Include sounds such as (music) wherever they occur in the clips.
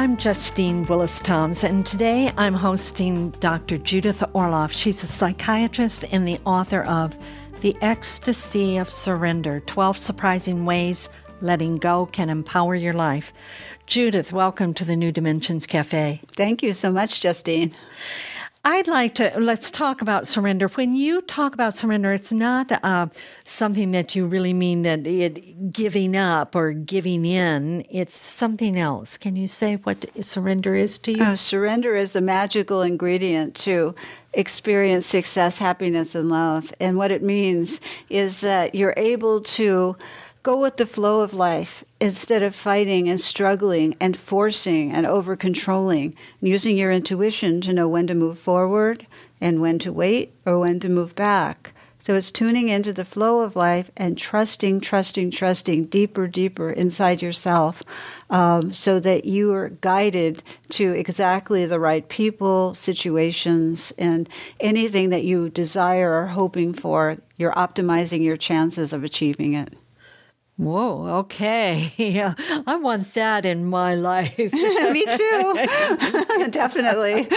I'm Justine Willis Toms, and today I'm hosting Dr. Judith Orloff. She's a psychiatrist and the author of The Ecstasy of Surrender 12 Surprising Ways Letting Go Can Empower Your Life. Judith, welcome to the New Dimensions Cafe. Thank you so much, Justine. I'd like to let's talk about surrender. When you talk about surrender, it's not uh, something that you really mean that it giving up or giving in. It's something else. Can you say what surrender is to you? Oh, surrender is the magical ingredient to experience success, happiness, and love. And what it means is that you're able to Go with the flow of life instead of fighting and struggling and forcing and over controlling, using your intuition to know when to move forward and when to wait or when to move back. So it's tuning into the flow of life and trusting, trusting, trusting deeper, deeper inside yourself um, so that you are guided to exactly the right people, situations, and anything that you desire or hoping for. You're optimizing your chances of achieving it. Whoa, okay. Yeah, (laughs) I want that in my life. (laughs) Me too. (laughs) Definitely.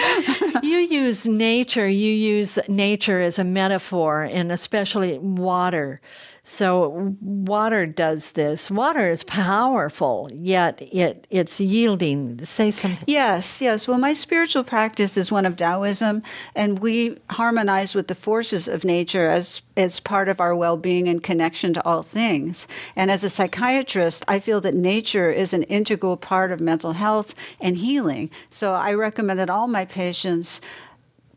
you use nature, you use nature as a metaphor, and especially water. So water does this. Water is powerful, yet it it's yielding. Say something. Yes, yes. Well, my spiritual practice is one of Taoism, and we harmonize with the forces of nature as as part of our well-being and connection to all things. And as a psychiatrist, I feel that nature is an integral part of mental health and healing. So I recommend that all my patients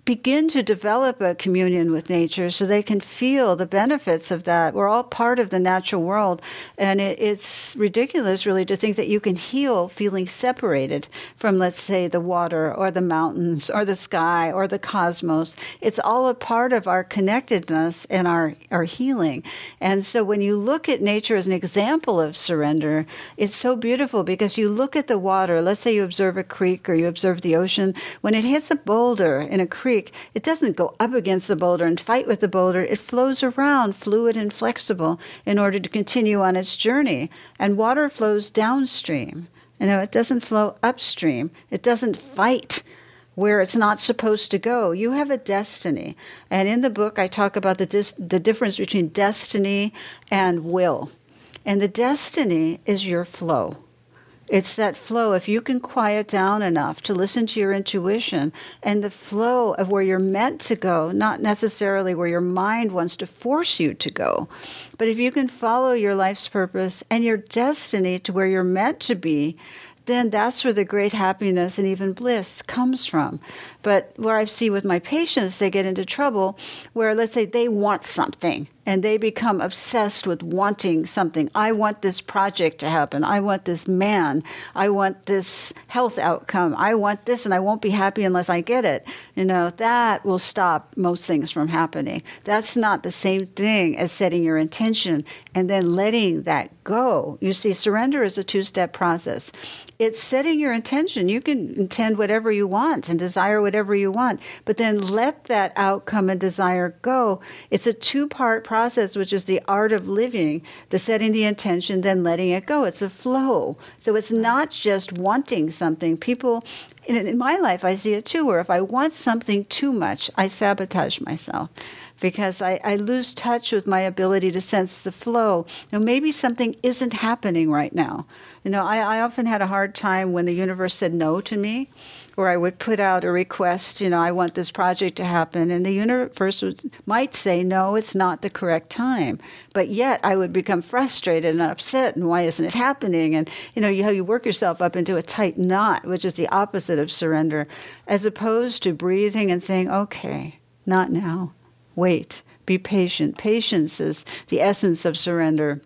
begin to develop a communion with nature so they can feel the benefits of that. We're all part of the natural world. And it, it's ridiculous, really, to think that you can heal feeling separated from, let's say, the water or the mountains or the sky or the cosmos. It's all a part of our connectedness and our, our healing. And so when you look at nature as an example of surrender, it's so beautiful because you look at the water. Let's say you observe a creek or you observe the ocean. When it hits a boulder in a creek, creek, it doesn't go up against the boulder and fight with the boulder. It flows around, fluid and flexible, in order to continue on its journey. And water flows downstream. You know, it doesn't flow upstream. It doesn't fight where it's not supposed to go. You have a destiny. And in the book, I talk about the, dis- the difference between destiny and will. And the destiny is your flow. It's that flow. If you can quiet down enough to listen to your intuition and the flow of where you're meant to go, not necessarily where your mind wants to force you to go, but if you can follow your life's purpose and your destiny to where you're meant to be, then that's where the great happiness and even bliss comes from. But where I see with my patients, they get into trouble where, let's say, they want something and they become obsessed with wanting something. I want this project to happen. I want this man. I want this health outcome. I want this, and I won't be happy unless I get it. You know, that will stop most things from happening. That's not the same thing as setting your intention and then letting that go. You see, surrender is a two step process it's setting your intention. You can intend whatever you want and desire whatever you want, but then let that outcome and desire go. It's a two part process, which is the art of living, the setting the intention, then letting it go. It's a flow. So it's not just wanting something. People, in, my life, I see it too, where if I want something too much, I sabotage myself because I, I, lose touch with my ability to sense the flow. Now, maybe something isn't happening right now. You know, I, I often had a hard time when the universe said no to me, or I would put out a request, you know, I want this project to happen, and the universe would, might say, no, it's not the correct time. But yet I would become frustrated and upset, and why isn't it happening? And, you know, you, how you work yourself up into a tight knot, which is the opposite of surrender, as opposed to breathing and saying, okay, not now, wait, be patient. Patience is the essence of surrender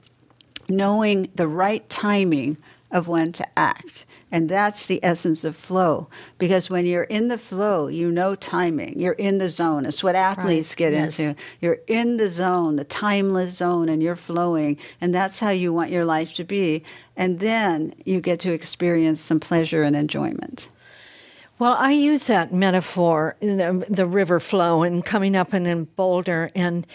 knowing the right timing of when to act. And that's the essence of flow. Because when you're in the flow, you know timing. You're in the zone. It's what athletes right. get yes. into. You're in the zone, the timeless zone, and you're flowing. And that's how you want your life to be. And then you get to experience some pleasure and enjoyment. Well, I use that metaphor, the river flow, and coming up in a boulder, and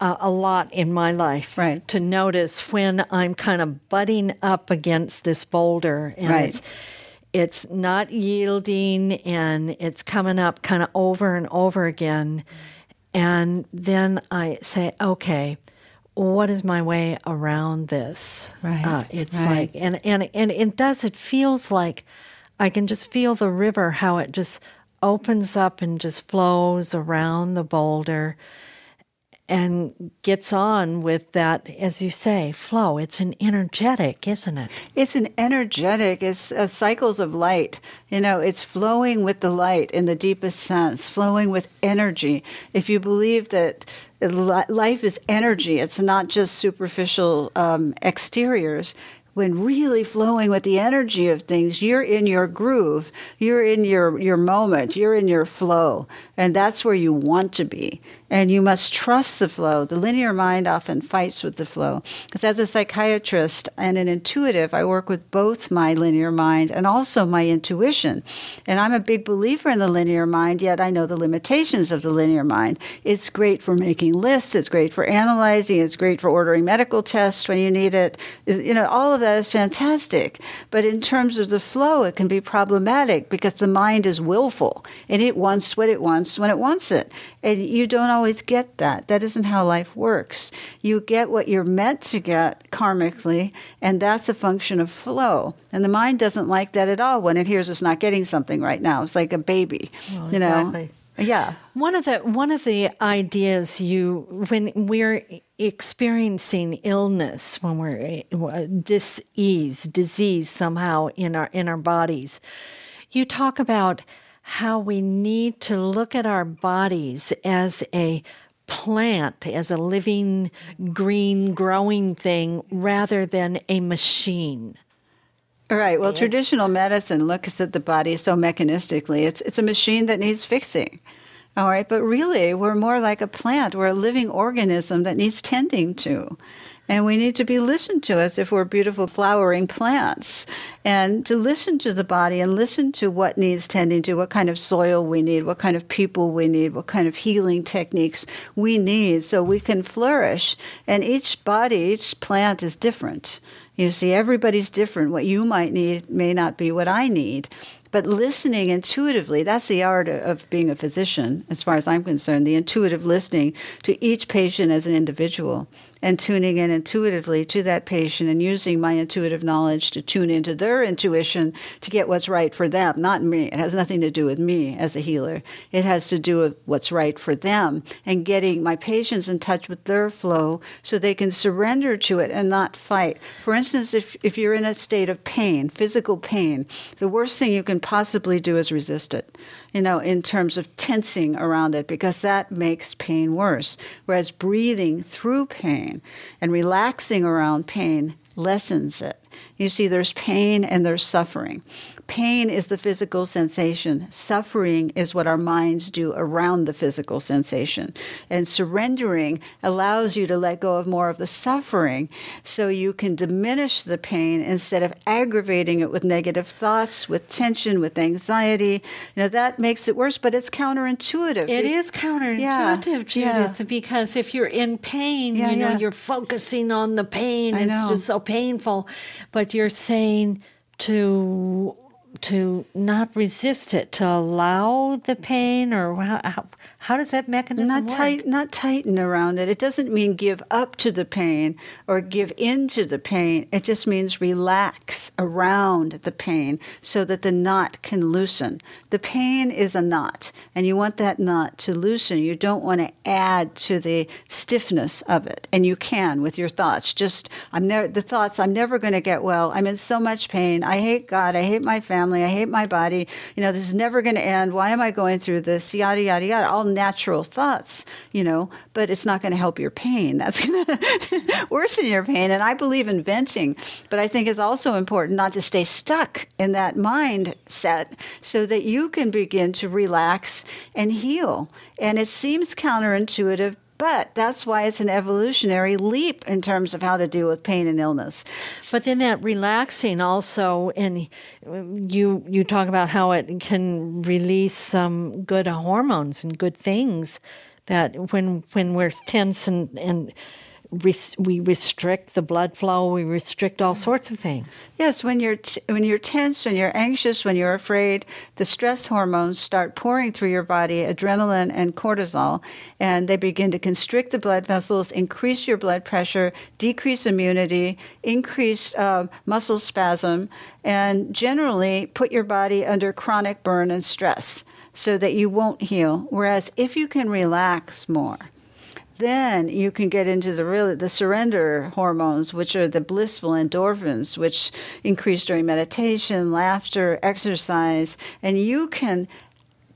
uh, a lot in my life. Right. To notice when I'm kind of butting up against this boulder, and right. it's it's not yielding, and it's coming up kind of over and over again, and then I say, okay. What is my way around this? Right. Uh, it's right. like, and, and, and it does, it feels like I can just feel the river, how it just opens up and just flows around the boulder and gets on with that, as you say, flow. It's an energetic, isn't it? It's an energetic, it's cycles of light. You know, it's flowing with the light in the deepest sense, flowing with energy. If you believe that life is energy, it's not just superficial um, exteriors, when really flowing with the energy of things, you're in your groove, you're in your, your moment, you're in your flow, and that's where you want to be and you must trust the flow. The linear mind often fights with the flow. Because as a psychiatrist and an intuitive, I work with both my linear mind and also my intuition. And I'm a big believer in the linear mind, yet I know the limitations of the linear mind. It's great for making lists, it's great for analyzing, it's great for ordering medical tests when you need it. You know, all of that is fantastic. But in terms of the flow, it can be problematic because the mind is willful and it wants what it wants when it wants it. And you don't always get that. That isn't how life works. You get what you're meant to get karmically, and that's a function of flow. And the mind doesn't like that at all when it hears it's not getting something right now. It's like a baby, well, you exactly. know. Yeah. One of the one of the ideas you when we're experiencing illness, when we're uh, disease, disease somehow in our in our bodies, you talk about how we need to look at our bodies as a plant, as a living, green, growing thing rather than a machine. All right. Well, traditional medicine looks at the body so mechanistically. It's it's a machine that needs fixing. All right, but really, we're more like a plant. We're a living organism that needs tending to. And we need to be listened to as if we're beautiful flowering plants. And to listen to the body and listen to what needs tending to, what kind of soil we need, what kind of people we need, what kind of healing techniques we need so we can flourish. And each body, each plant is different. You see, everybody's different. What you might need may not be what I need. But listening intuitively, that's the art of being a physician, as far as I'm concerned, the intuitive listening to each patient as an individual and tuning in intuitively to that patient and using my intuitive knowledge to tune into their intuition to get what's right for them, not me. It has nothing to do with me as a healer. It has to do with what's right for them and getting my patients in touch with their flow so they can surrender to it and not fight. For instance, if, if you're in a state of pain, physical pain, the worst thing you can possibly do is resist it you know, in terms of tensing around it, because that makes pain worse. Whereas breathing through pain and relaxing around pain lessens it. You see, there's pain and there's suffering. Pain is the physical sensation. Suffering is what our minds do around the physical sensation. And surrendering allows you to let go of more of the suffering so you can diminish the pain instead of aggravating it with negative thoughts, with tension, with anxiety. You know, that makes it worse, but it's counterintuitive. It is counterintuitive, yeah. Judith, yeah. because if you're in pain, yeah, you know, you're focusing on the pain. I it's know. just so painful. But you're saying to to not resist it, to allow the pain, or how, how does that mechanism not work? Tight, not tighten around it. It doesn't mean give up to the pain or give in to the pain. It just means relax around the pain so that the knot can loosen. The pain is a knot, and you want that knot to loosen. You don't want to add to the stiffness of it, and you can with your thoughts. Just I'm never the thoughts. I'm never going to get well. I'm in so much pain. I hate God. I hate my family. family. I hate my body. You know, this is never going to end. Why am I going through this? Yada, yada, yada. All natural thoughts, you know, but it's not going to help your pain. (laughs) That's going (laughs) to worsen your pain. And I believe in venting, but I think it's also important not to stay stuck in that mindset so that you can begin to relax and heal. And it seems counterintuitive, but that's why it's an evolutionary leap in terms of how to deal with pain and illness. But then that relaxing also, and you you talk about how it can release some good hormones and good things that when when we're tense and and res- we restrict the blood flow, we restrict all sorts of things. Yes, when you're t- when you're tense, when you're anxious, when you're afraid, the stress hormones start pouring through your body, adrenaline and cortisol, and they begin to constrict the blood vessels, increase your blood pressure, decrease immunity, increase uh, muscle spasm, and generally put your body under chronic burn and stress so that you won't heal. Whereas if you can relax more, then you can get into the really the surrender hormones which are the blissful endorphins which increase during meditation laughter exercise and you can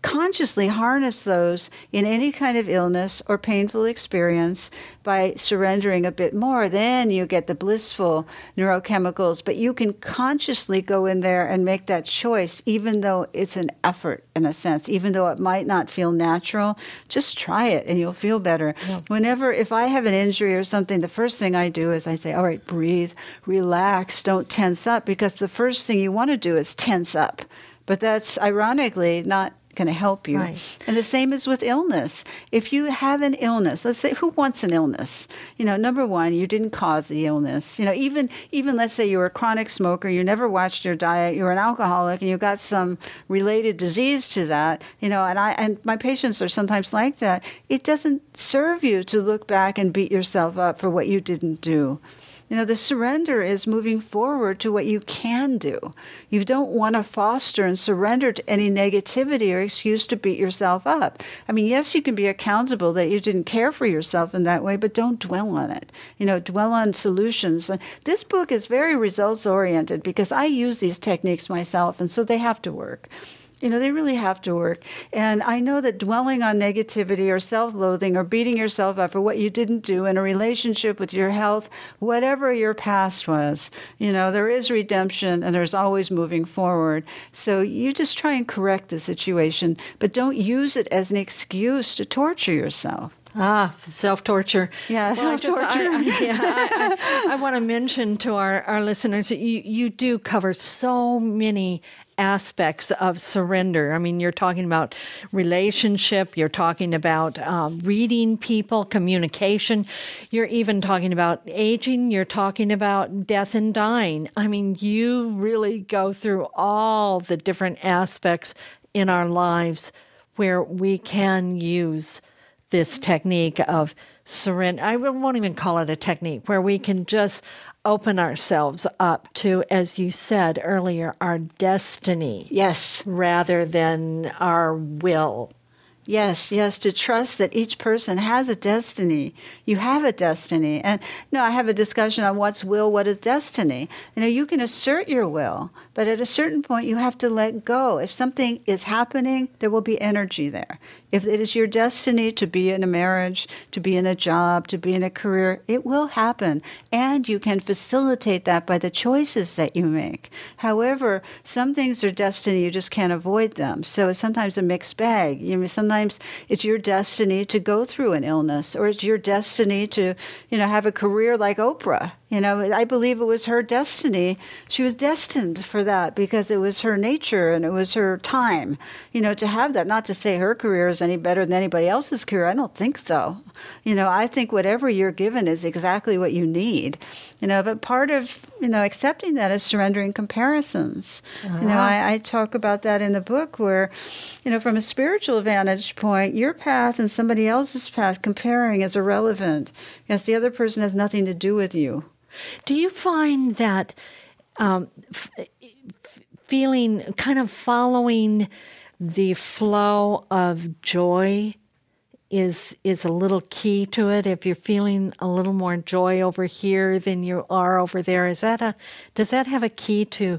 consciously harness those in any kind of illness or painful experience by surrendering a bit more. Then you get the blissful neurochemicals, but you can consciously go in there and make that choice, even though it's an effort in a sense, even though it might not feel natural. Just try it and you'll feel better. Yeah. Whenever, if I have an injury or something, the first thing I do is I say, all right, breathe, relax, don't tense up, because the first thing you want to do is tense up. But that's ironically not going to help you. Right. And the same is with illness. If you have an illness, let's say who wants an illness? You know, number one, you didn't cause the illness. You know, even even let's say you're a chronic smoker, you never watched your diet, you're an alcoholic, and you got some related disease to that. You know, and I and my patients are sometimes like that. It doesn't serve you to look back and beat yourself up for what you didn't do. You know, the surrender is moving forward to what you can do. You don't want to foster and surrender to any negativity or excuse to beat yourself up. I mean, yes, you can be accountable that you didn't care for yourself in that way, but don't dwell on it. You know, dwell on solutions. This book is very results oriented because I use these techniques myself, and so they have to work. You know, they really have to work. And I know that dwelling on negativity or self loathing or beating yourself up for what you didn't do in a relationship with your health, whatever your past was, you know, there is redemption and there's always moving forward. So you just try and correct the situation, but don't use it as an excuse to torture yourself. Ah, self torture. Yeah, well, self torture. I, I, yeah, I, I, (laughs) I want to mention to our, our listeners that you, you do cover so many aspects of surrender. I mean, you're talking about relationship, you're talking about um, reading people, communication, you're even talking about aging, you're talking about death and dying. I mean, you really go through all the different aspects in our lives where we can use this technique of surrender. I won't even call it a technique, where we can just open ourselves up to, as you said earlier, our destiny. Yes. Rather than our will. Yes, yes, to trust that each person has a destiny. You have a destiny. And you know, I have a discussion on what's will, what is destiny. You know, you can assert your will, but at a certain point you have to let go. If something is happening, there will be energy there. If it is your destiny to be in a marriage, to be in a job, to be in a career, it will happen. And you can facilitate that by the choices that you make. However, some things are destiny, you just can't avoid them. So it's sometimes a mixed bag. You know, sometimes it's your destiny to go through an illness, or it's your destiny to, you know, have a career like Oprah. You know, I believe it was her destiny. She was destined for that because it was her nature and it was her time, you know, to have that. Not to say her career is any better than anybody else's career. I don't think so. You know, I think whatever you're given is exactly what you need. You know, but part of, you know, accepting that is surrendering comparisons. Uh-huh. You know, uh-huh. I, I talk about that in the book where, you know, from a spiritual vantage point, your path and somebody else's path comparing is irrelevant because the other person has nothing to do with you. Do you find that um, f- feeling, kind of following the flow of joy is is a little key to it if you're feeling a little more joy over here than you are over there is that a does that have a key to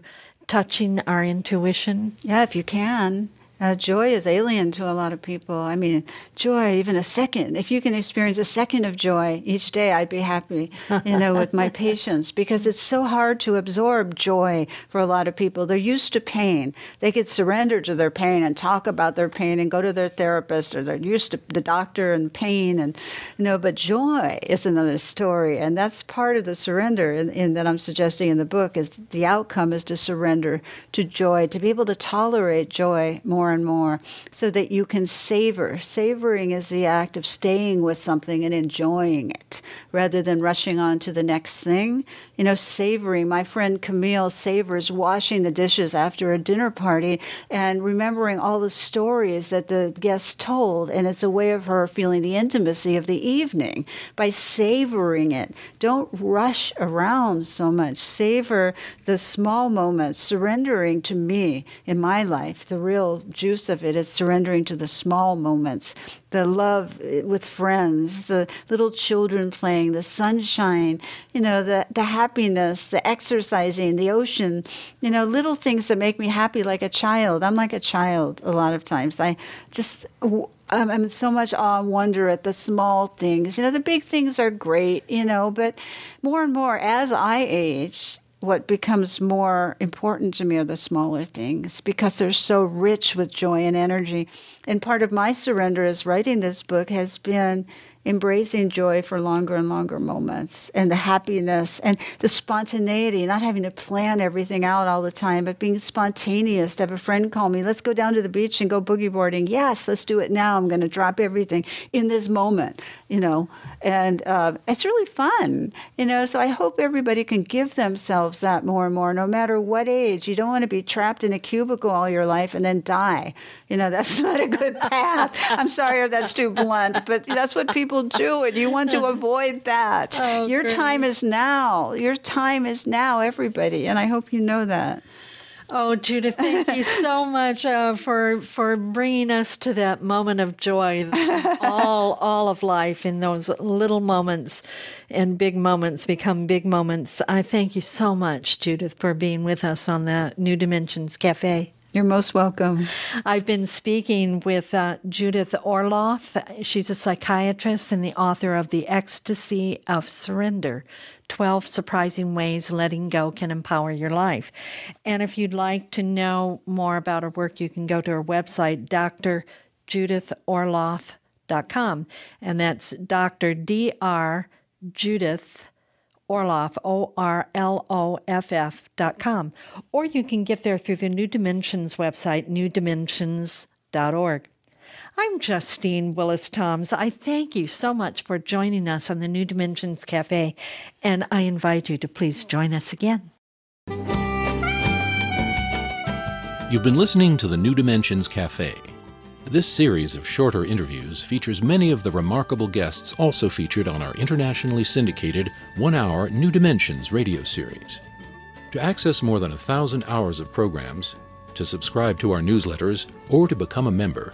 touching our intuition? Yeah, if you can. Uh, joy is alien to a lot of people. I mean, joy, even a second. If you can experience a second of joy each day, I'd be happy, you know, with my (laughs) patients because it's so hard to absorb joy for a lot of people. They're used to pain. They could surrender to their pain and talk about their pain and go to their therapist or they're used to the doctor and pain and, you know, but joy is another story. And that's part of the surrender in, in that I'm suggesting in the book is the outcome is to surrender to joy, to be able to tolerate joy more and more so that you can savor. Savoring is the act of staying with something and enjoying it rather than rushing on to the next thing. You know, savoring. My friend Camille savors washing the dishes after a dinner party and remembering all the stories that the guests told. And it's a way of her feeling the intimacy of the evening by savoring it. Don't rush around so much. Savor the small moments, surrendering to me in my life, the real juice of it is surrendering to the small moments, the love with friends, the little children playing, the sunshine, you know, the, the happiness, the exercising, the ocean, you know, little things that make me happy like a child. I'm like a child a lot of times. I just. I'm so much awe and wonder at the small things. You know, the big things are great, you know, but more and more as I age, what becomes more important to me are the smaller things because they're so rich with joy and energy. And part of my surrender as writing this book has been embracing joy for longer and longer moments and the happiness and the spontaneity, not having to plan everything out all the time, but being spontaneous. To have a friend call me, let's go down to the beach and go boogie boarding. Yes, let's do it now. I'm going to drop everything in this moment, you know, and uh, it's really fun, you know. So I hope everybody can give themselves that more and more, no matter what age. You don't want to be trapped in a cubicle all your life and then die. You know, that's (laughs) not a good path. I'm sorry if that's too blunt, but that's what people do, and you want to (laughs) avoid that. Oh, Your great. time is now. Your time is now, everybody, and I hope you know that. Oh, Judith, thank you so (laughs) much uh, for for bringing us to that moment of joy. all all of life in those little moments and big moments become big moments. I thank you so much, Judith, for being with us on the New Dimensions Cafe. You're most welcome. I've been speaking with uh, Judith Orloff. She's a psychiatrist and the author of The Ecstasy of Surrender 12 Surprising Ways Letting Go Can Empower Your Life. And if you'd like to know more about her work, you can go to her website, drjudithorloff.com. And that's Dr. D.R. Judith Orloff, O R L O F F dot com. Or you can get there through the New Dimensions website, newdimensions.org. I'm Justine Willis Toms. I thank you so much for joining us on the New Dimensions Cafe, and I invite you to please join us again. You've been listening to the New Dimensions Cafe. This series of shorter interviews features many of the remarkable guests also featured on our internationally syndicated one hour New Dimensions radio series. To access more than a thousand hours of programs, to subscribe to our newsletters, or to become a member,